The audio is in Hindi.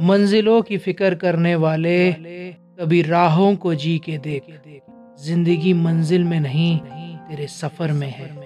मंजिलों की फ़िक्र करने वाले कभी राहों को जी के देख। ज़िंदगी मंजिल में नहीं, तेरे सफ़र में है।